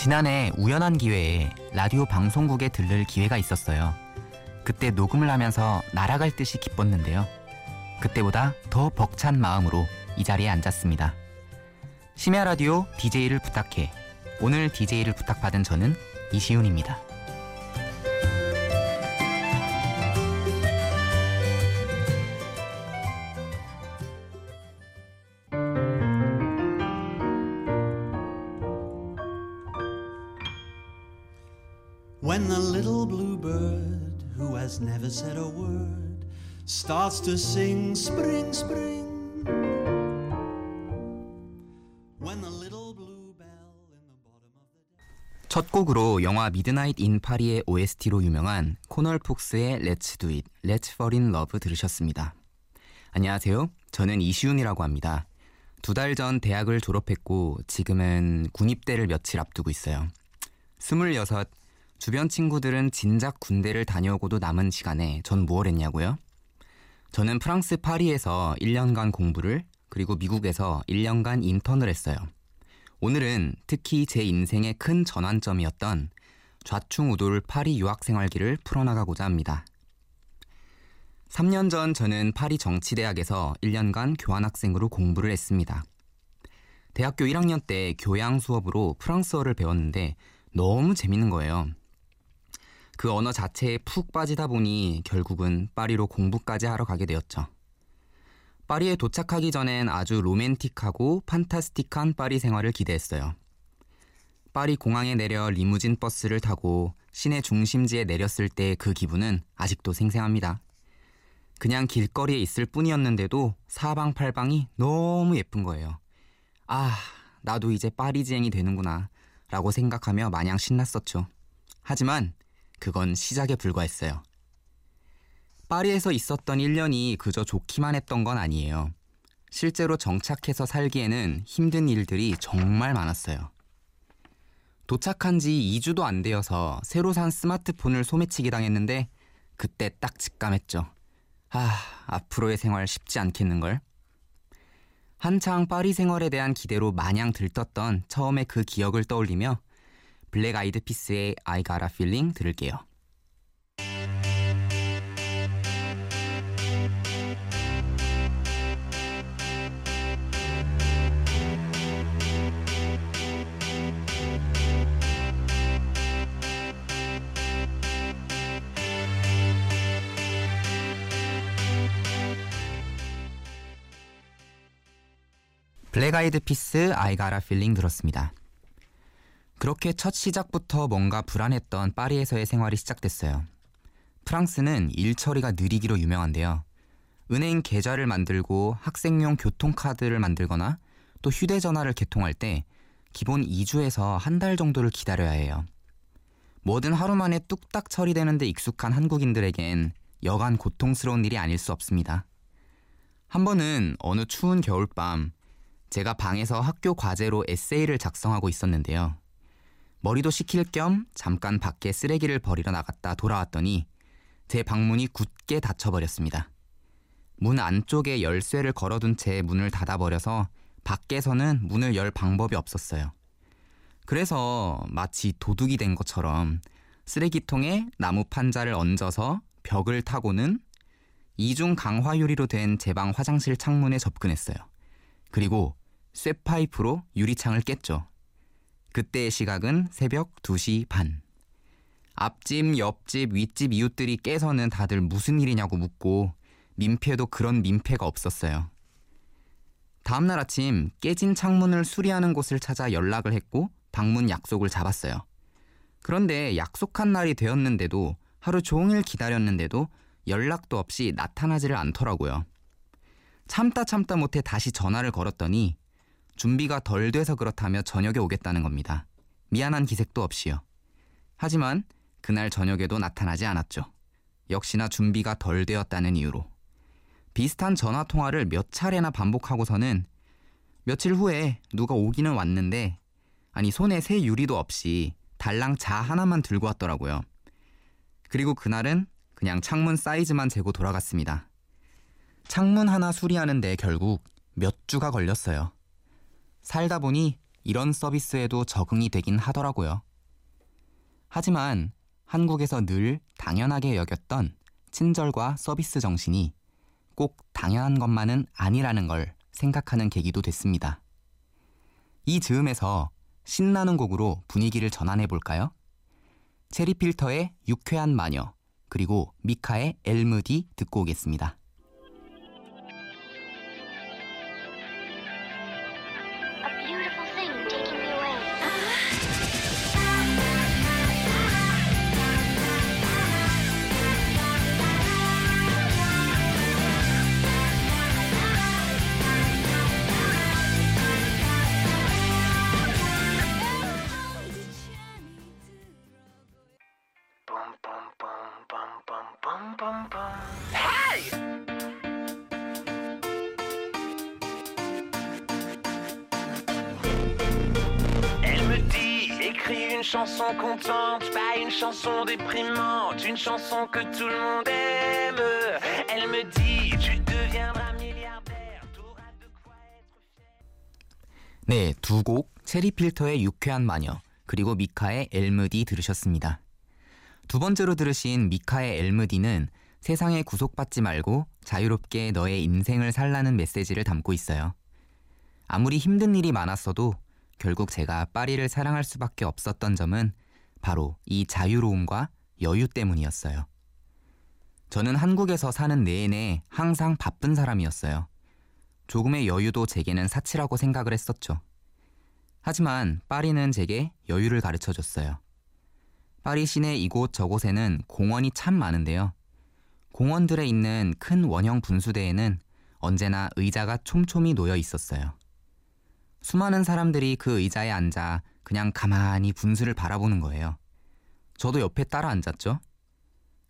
지난해 우연한 기회에 라디오 방송국에 들를 기회가 있었어요. 그때 녹음을 하면서 날아갈 듯이 기뻤는데요. 그때보다 더 벅찬 마음으로 이 자리에 앉았습니다. 심야 라디오 DJ를 부탁해. 오늘 DJ를 부탁받은 저는 이시훈입니다. Starts to sing spring, spring. 첫 곡으로 영화 Midnight in Paris의 OST로 유명한 코널 폭스의 Let's Do It, Let's Fall in Love 들으셨습니다. 안녕하세요. 저는 이시훈이라고 합니다. 두 달 전 대학을 졸업했고 지금은 군입대를 며칠 앞두고 있어요. 26. 주변 친구들은 진작 군대를 다녀오고도 남은 시간에 전 무얼 했냐고요? 저는 프랑스 파리에서 1년간 공부를 그리고 미국에서 1년간 인턴을 했어요. 오늘은 특히 제 인생의 큰 전환점이었던 좌충우돌 파리 유학 생활기를 풀어나가고자 합니다. 3년 전 저는 파리 정치대학에서 1년간 교환학생으로 공부를 했습니다. 대학교 1학년 때 교양 수업으로 프랑스어를 배웠는데 너무 재밌는 거예요. 그 언어 자체에 푹 빠지다 보니 결국은 파리로 공부까지 하러 가게 되었죠. 파리에 도착하기 전엔 아주 로맨틱하고 판타스틱한 파리 생활을 기대했어요. 파리 공항에 내려 리무진 버스를 타고 시내 중심지에 내렸을 때 그 기분은 아직도 생생합니다. 그냥 길거리에 있을 뿐이었는데도 사방팔방이 너무 예쁜 거예요. 아, 나도 이제 파리지행이 되는구나. 라고 생각하며 마냥 신났었죠. 하지만 그건 시작에 불과했어요. 파리에서 있었던 1년이 그저 좋기만 했던 건 아니에요. 실제로 정착해서 살기에는 힘든 일들이 정말 많았어요. 도착한 지 2주도 안 되어서 새로 산 스마트폰을 소매치기 당했는데 그때 딱 직감했죠. 아, 앞으로의 생활 쉽지 않겠는걸? 한창 파리 생활에 대한 기대로 마냥 들떴던 처음의 그 기억을 떠올리며 블랙 아이드 피스의 I Got a Feeling 들을게요. 블랙 아이드 피스 a Feeling 들었습니다. 그렇게 첫 시작부터 뭔가 불안했던 파리에서의 생활이 시작됐어요. 프랑스는 일 처리가 느리기로 유명한데요. 은행 계좌를 만들고 학생용 교통카드를 만들거나 또 휴대전화를 개통할 때 기본 2주에서 한 달 정도를 기다려야 해요. 뭐든 하루 만에 뚝딱 처리되는데 익숙한 한국인들에겐 여간 고통스러운 일이 아닐 수 없습니다. 한 번은 어느 추운 겨울밤 제가 방에서 학교 과제로 에세이를 작성하고 있었는데요. 머리도 식힐 겸 잠깐 밖에 쓰레기를 버리러 나갔다 돌아왔더니 제 방문이 굳게 닫혀버렸습니다. 문 안쪽에 열쇠를 걸어둔 채 문을 닫아버려서 밖에서는 문을 열 방법이 없었어요. 그래서 마치 도둑이 된 것처럼 쓰레기통에 나무 판자를 얹어서 벽을 타고는 이중 강화 유리로 된 제 방 화장실 창문에 접근했어요. 그리고 쇠파이프로 유리창을 깼죠. 그때의 시각은 새벽 2시 반. 앞집, 옆집, 윗집 이웃들이 깨서는 다들 무슨 일이냐고 묻고 민폐도 그런 민폐가 없었어요. 다음날 아침 깨진 창문을 수리하는 곳을 찾아 연락을 했고 방문 약속을 잡았어요. 그런데 약속한 날이 되었는데도 하루 종일 기다렸는데도 연락도 없이 나타나지를 않더라고요. 참다 참다 못해 다시 전화를 걸었더니 준비가 덜 돼서 그렇다며 저녁에 오겠다는 겁니다. 미안한 기색도 없이요. 하지만 그날 저녁에도 나타나지 않았죠. 역시나 준비가 덜 되었다는 이유로. 비슷한 전화 통화를 몇 차례나 반복하고서는 며칠 후에 누가 오기는 왔는데 아니 손에 새 유리도 없이 달랑 자 하나만 들고 왔더라고요. 그리고 그날은 그냥 창문 사이즈만 재고 돌아갔습니다. 창문 하나 수리하는데 결국 몇 주가 걸렸어요. 살다 보니 이런 서비스에도 적응이 되긴 하더라고요. 하지만 한국에서 늘 당연하게 여겼던 친절과 서비스 정신이 꼭 당연한 것만은 아니라는 걸 생각하는 계기도 됐습니다. 이 즈음에서 신나는 곡으로 분위기를 전환해 볼까요? 체리필터의 유쾌한 마녀, 그리고 미카의 엘무디 듣고 오겠습니다. Chanson contente, pas une chanson déprimante, une chanson que tout le monde aime. Elle me dit, tu deviendras milliardaire, t'auras de quoi être fier. 네, 두 곡, 체리필터의 유쾌한 마녀, 그리고 미카의 엘무디 들으셨습니다. 두 번째로 들으신 미카의 엘무디는 세상에 구속받지 말고 자유롭게 너의 인생을 살라는 메시지를 담고 있어요. 아무리 힘든 일이 많았어도 결국 제가 파리를 사랑할 수밖에 없었던 점은 바로 이 자유로움과 여유 때문이었어요. 저는 한국에서 사는 내내 항상 바쁜 사람이었어요. 조금의 여유도 제게는 사치라고 생각을 했었죠. 하지만 파리는 제게 여유를 가르쳐 줬어요. 파리 시내 이곳 저곳에는 공원이 참 많은데요. 공원들에 있는 큰 원형 분수대에는 언제나 의자가 촘촘히 놓여 있었어요. 수많은 사람들이 그 의자에 앉아 그냥 가만히 분수를 바라보는 거예요. 저도 옆에 따라 앉았죠.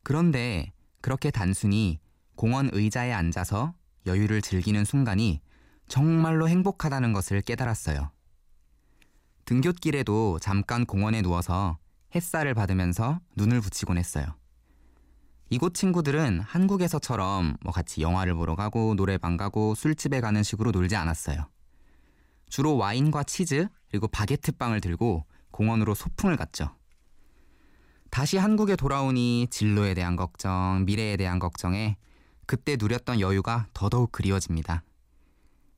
그런데 그렇게 단순히 공원 의자에 앉아서 여유를 즐기는 순간이 정말로 행복하다는 것을 깨달았어요. 등굣길에도 잠깐 공원에 누워서 햇살을 받으면서 눈을 붙이곤 했어요. 이곳 친구들은 한국에서처럼 뭐 같이 영화를 보러 가고 노래방 가고 술집에 가는 식으로 놀지 않았어요. 주로 와인과 치즈 그리고 바게트 빵을 들고 공원으로 소풍을 갔죠. 다시 한국에 돌아오니 진로에 대한 걱정, 미래에 대한 걱정에 그때 누렸던 여유가 더더욱 그리워집니다.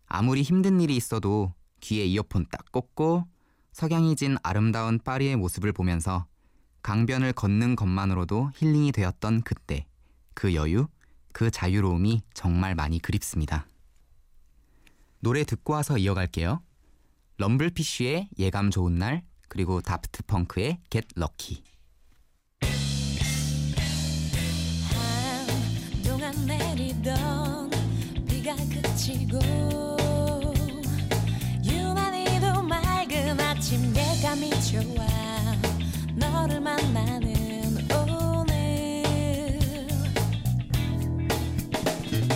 아무리 힘든 일이 있어도 귀에 이어폰 딱 꽂고 석양이 진 아름다운 파리의 모습을 보면서 강변을 걷는 것만으로도 힐링이 되었던 그때, 그 여유, 그 자유로움이 정말 많이 그립습니다. 노래 듣고 와서 이어갈게요. 럼블피쉬의 예감 좋은 날, 그리고 다프트 펑크의 Get. 한동안 내리던 비가 그치고 유난히도 맑은 아침 예감이 좋아 너를 만나는 the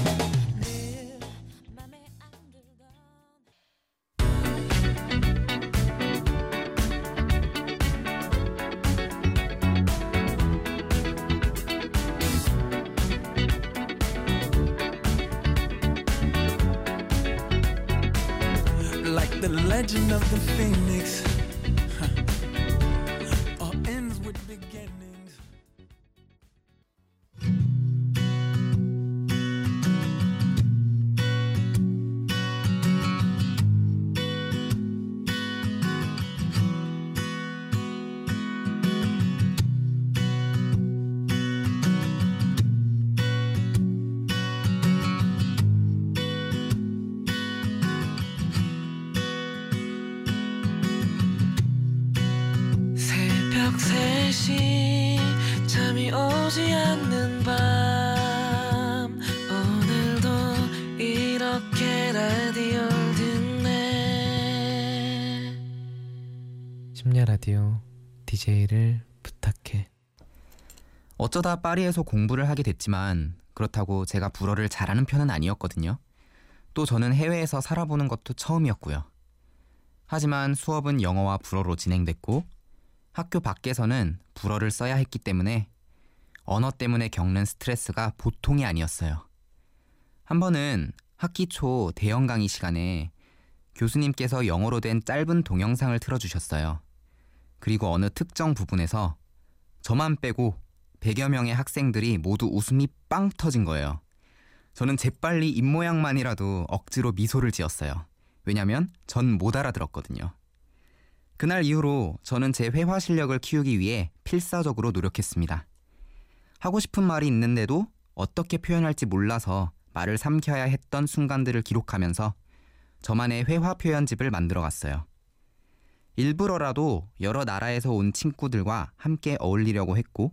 DJ를 부탁해. 어쩌다 파리에서 공부를 하게 됐지만 그렇다고 제가 불어를 잘하는 편은 아니었거든요. 또 저는 해외에서 살아보는 것도 처음이었고요. 하지만 수업은 영어와 불어로 진행됐고 학교 밖에서는 불어를 써야 했기 때문에 언어 때문에 겪는 스트레스가 보통이 아니었어요. 한 번은 학기 초 대형 강의 시간에 교수님께서 영어로 된 짧은 동영상을 틀어주셨어요. 그리고 어느 특정 부분에서 저만 빼고 100여 명의 학생들이 모두 웃음이 빵 터진 거예요. 저는 재빨리 입모양만이라도 억지로 미소를 지었어요. 왜냐면 전 못 알아들었거든요. 그날 이후로 저는 제 회화 실력을 키우기 위해 필사적으로 노력했습니다. 하고 싶은 말이 있는데도 어떻게 표현할지 몰라서 말을 삼켜야 했던 순간들을 기록하면서 저만의 회화 표현집을 만들어 갔어요. 일부러라도 여러 나라에서 온 친구들과 함께 어울리려고 했고,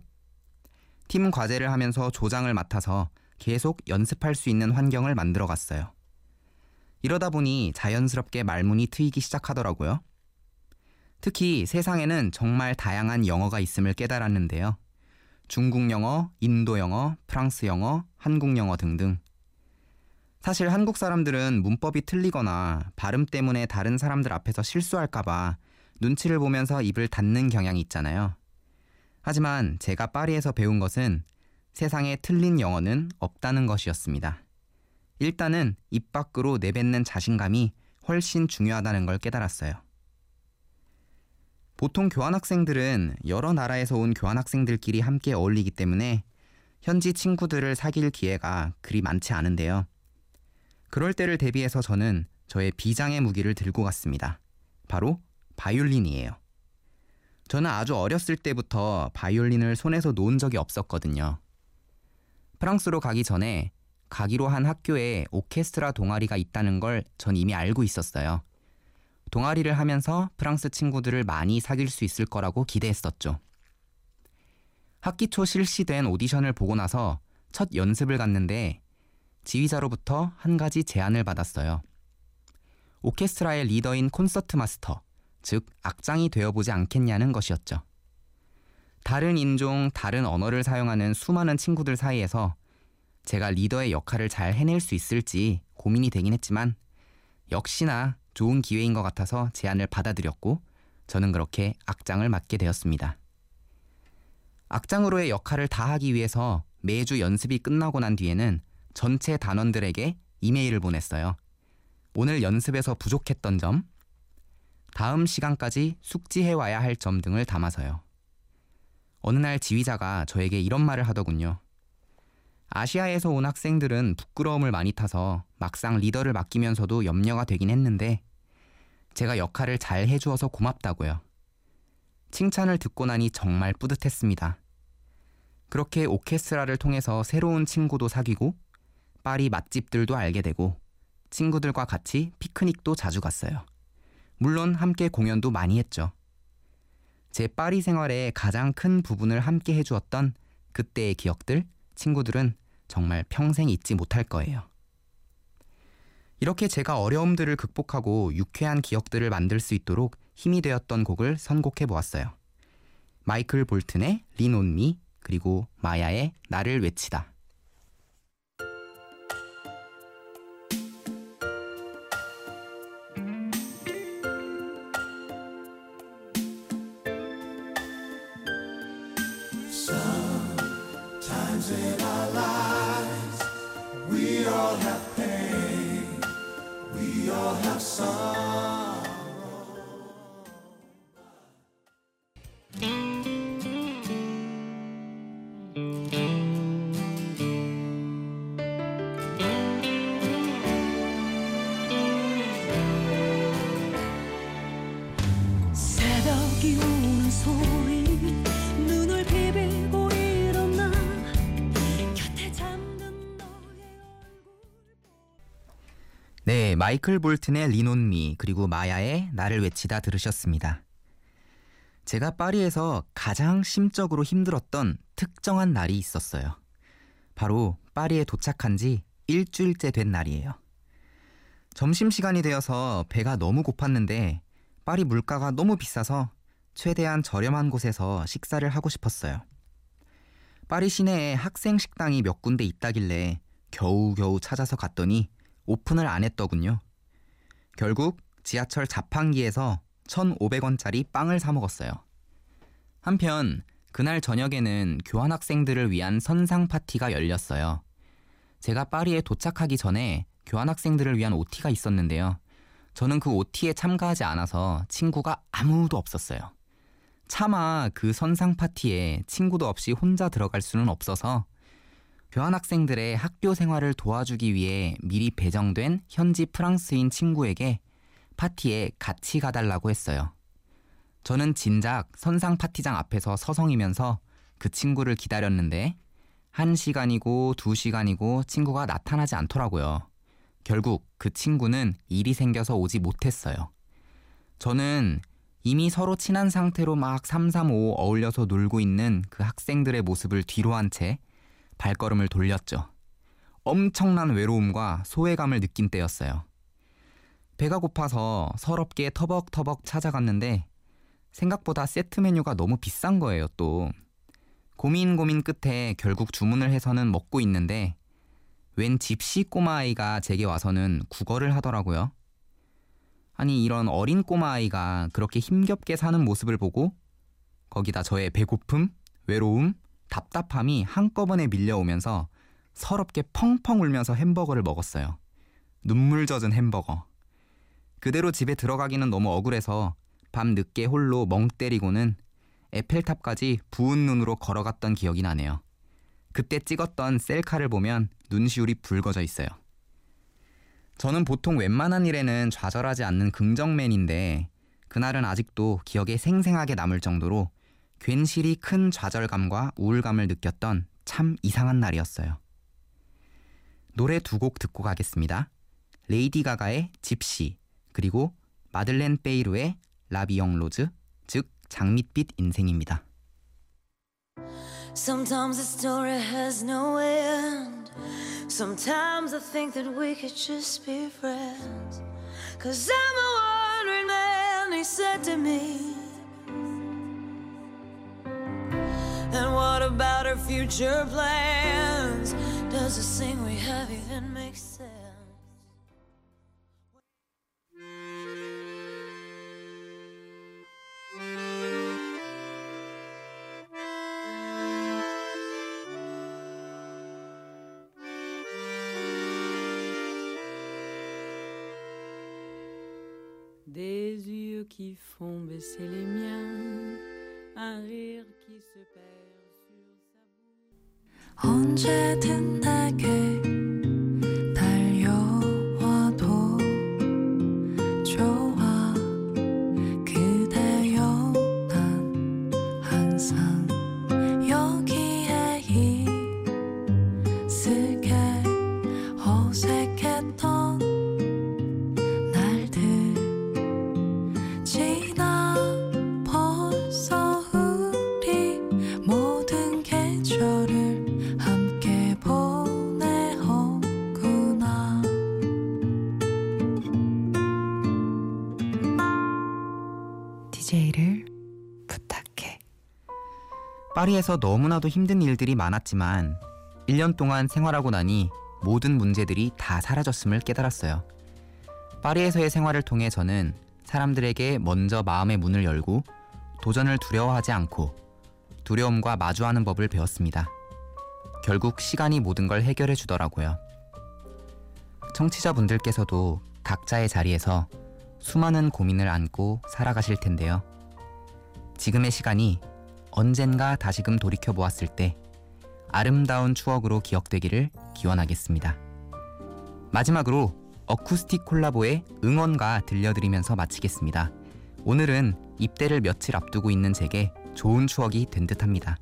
팀 과제를 하면서 조장을 맡아서 계속 연습할 수 있는 환경을 만들어 갔어요. 이러다 보니 자연스럽게 말문이 트이기 시작하더라고요. 특히 세상에는 정말 다양한 영어가 있음을 깨달았는데요. 중국 영어, 인도 영어, 프랑스 영어, 한국 영어 등등. 사실 한국 사람들은 문법이 틀리거나 발음 때문에 다른 사람들 앞에서 실수할까봐 눈치를 보면서 입을 닫는 경향이 있잖아요. 하지만 제가 파리에서 배운 것은 세상에 틀린 영어는 없다는 것이었습니다. 일단은 입 밖으로 내뱉는 자신감이 훨씬 중요하다는 걸 깨달았어요. 보통 교환학생들은 여러 나라에서 온 교환학생들끼리 함께 어울리기 때문에 현지 친구들을 사귈 기회가 그리 많지 않은데요. 그럴 때를 대비해서 저는 저의 비장의 무기를 들고 갔습니다. 바로 바이올린이에요. 저는 아주 어렸을 때부터 바이올린을 손에서 놓은 적이 없었거든요. 프랑스로 가기 전에 가기로 한 학교에 오케스트라 동아리가 있다는 걸 전 이미 알고 있었어요. 동아리를 하면서 프랑스 친구들을 많이 사귈 수 있을 거라고 기대했었죠. 학기 초 실시된 오디션을 보고 나서 첫 연습을 갔는데 지휘자로부터 한 가지 제안을 받았어요. 오케스트라의 리더인 콘서트 마스터, 즉 악장이 되어보지 않겠냐는 것이었죠. 다른 인종, 다른 언어를 사용하는 수많은 친구들 사이에서 제가 리더의 역할을 잘 해낼 수 있을지 고민이 되긴 했지만 역시나 좋은 기회인 것 같아서 제안을 받아들였고 저는 그렇게 악장을 맡게 되었습니다. 악장으로의 역할을 다하기 위해서 매주 연습이 끝나고 난 뒤에는 전체 단원들에게 이메일을 보냈어요. 오늘 연습에서 부족했던 점, 다음 시간까지 숙지해 와야 할 점 등을 담아서요. 어느 날 지휘자가 저에게 이런 말을 하더군요. 아시아에서 온 학생들은 부끄러움을 많이 타서 막상 리더를 맡기면서도 염려가 되긴 했는데 제가 역할을 잘 해주어서 고맙다고요. 칭찬을 듣고 나니 정말 뿌듯했습니다. 그렇게 오케스트라를 통해서 새로운 친구도 사귀고 파리 맛집들도 알게 되고 친구들과 같이 피크닉도 자주 갔어요. 물론 함께 공연도 많이 했죠. 제 파리 생활의 가장 큰 부분을 함께 해주었던 그때의 기억들, 친구들은 정말 평생 잊지 못할 거예요. 이렇게 제가 어려움들을 극복하고 유쾌한 기억들을 만들 수 있도록 힘이 되었던 곡을 선곡해 보았어요. 마이클 볼튼의 리논미 그리고 마야의 나를 외치다. 네, 마이클 볼튼의 리논미 그리고 마야의 나를 외치다 들으셨습니다. 제가 파리에서 가장 심적으로 힘들었던 특정한 날이 있었어요. 바로 파리에 도착한 지 일주일째 된 날이에요. 점심시간이 되어서 배가 너무 고팠는데 파리 물가가 너무 비싸서 최대한 저렴한 곳에서 식사를 하고 싶었어요. 파리 시내에 학생 식당이 몇 군데 있다길래 겨우겨우 찾아서 갔더니 오픈을 안 했더군요. 결국 지하철 자판기에서 1,500원짜리 빵을 사 먹었어요. 한편 그날 저녁에는 교환학생들을 위한 선상 파티가 열렸어요. 제가 파리에 도착하기 전에 교환학생들을 위한 OT가 있었는데요. 저는 그 OT에 참가하지 않아서 친구가 아무도 없었어요. 차마 그 선상 파티에 친구도 없이 혼자 들어갈 수는 없어서 교환학생들의 학교 생활을 도와주기 위해 미리 배정된 현지 프랑스인 친구에게 파티에 같이 가달라고 했어요. 저는 진작 선상 파티장 앞에서 서성이면서 그 친구를 기다렸는데 한 시간이고 두 시간이고 친구가 나타나지 않더라고요. 결국 그 친구는 일이 생겨서 오지 못했어요. 저는 이미 서로 친한 상태로 막 335 어울려서 놀고 있는 그 학생들의 모습을 뒤로 한 채 발걸음을 돌렸죠. 엄청난 외로움과 소외감을 느낀 때였어요. 배가 고파서 서럽게 터벅터벅 찾아갔는데 생각보다 세트 메뉴가 너무 비싼 거예요, 또. 고민 고민 끝에 결국 주문을 해서는 먹고 있는데 웬 집시 꼬마 아이가 제게 와서는 국어를 하더라고요. 아니, 이런 어린 꼬마 아이가 그렇게 힘겹게 사는 모습을 보고 거기다 저의 배고픔, 외로움, 답답함이 한꺼번에 밀려오면서 서럽게 펑펑 울면서 햄버거를 먹었어요. 눈물 젖은 햄버거. 그대로 집에 들어가기는 너무 억울해서 밤 늦게 홀로 멍 때리고는 에펠탑까지 부은 눈으로 걸어갔던 기억이 나네요. 그때 찍었던 셀카를 보면 눈시울이 붉어져 있어요. 저는 보통 웬만한 일에는 좌절하지 않는 긍정맨인데 그날은 아직도 기억에 생생하게 남을 정도로 괜시리 큰 좌절감과 우울감을 느꼈던 참 이상한 날이었어요. 노래 두 곡 듣고 가겠습니다. 레이디 가가의 Gypsy 그리고 마들렌 페루의 La Vie en Rose 즉 장밋빛 인생입니다. Sometimes the story has no end. Sometimes I think that we could just be friends. Cause I'm a wandering man, he said to me. And what about our future plans? Does this thing we have even make sense? Baisser les miens, un rire qui se perd sur sa bouche. 파리에서 너무나도 힘든 일들이 많았지만 1년 동안 생활하고 나니 모든 문제들이 다 사라졌음을 깨달았어요. 파리에서의 생활을 통해 저는 사람들에게 먼저 마음의 문을 열고 도전을 두려워하지 않고 두려움과 마주하는 법을 배웠습니다. 결국 시간이 모든 걸 해결해 주더라고요. 청취자분들께서도 각자의 자리에서 수많은 고민을 안고 살아가실 텐데요. 지금의 시간이 언젠가 다시금 돌이켜 보았을 때 아름다운 추억으로 기억되기를 기원하겠습니다. 마지막으로 어쿠스틱 콜라보의 응원가 들려드리면서 마치겠습니다. 오늘은 입대를 며칠 앞두고 있는 제게 좋은 추억이 된 듯합니다.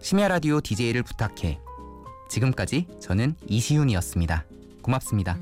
심야 라디오 DJ를 부탁해. 지금까지 저는 이시윤이었습니다. 고맙습니다.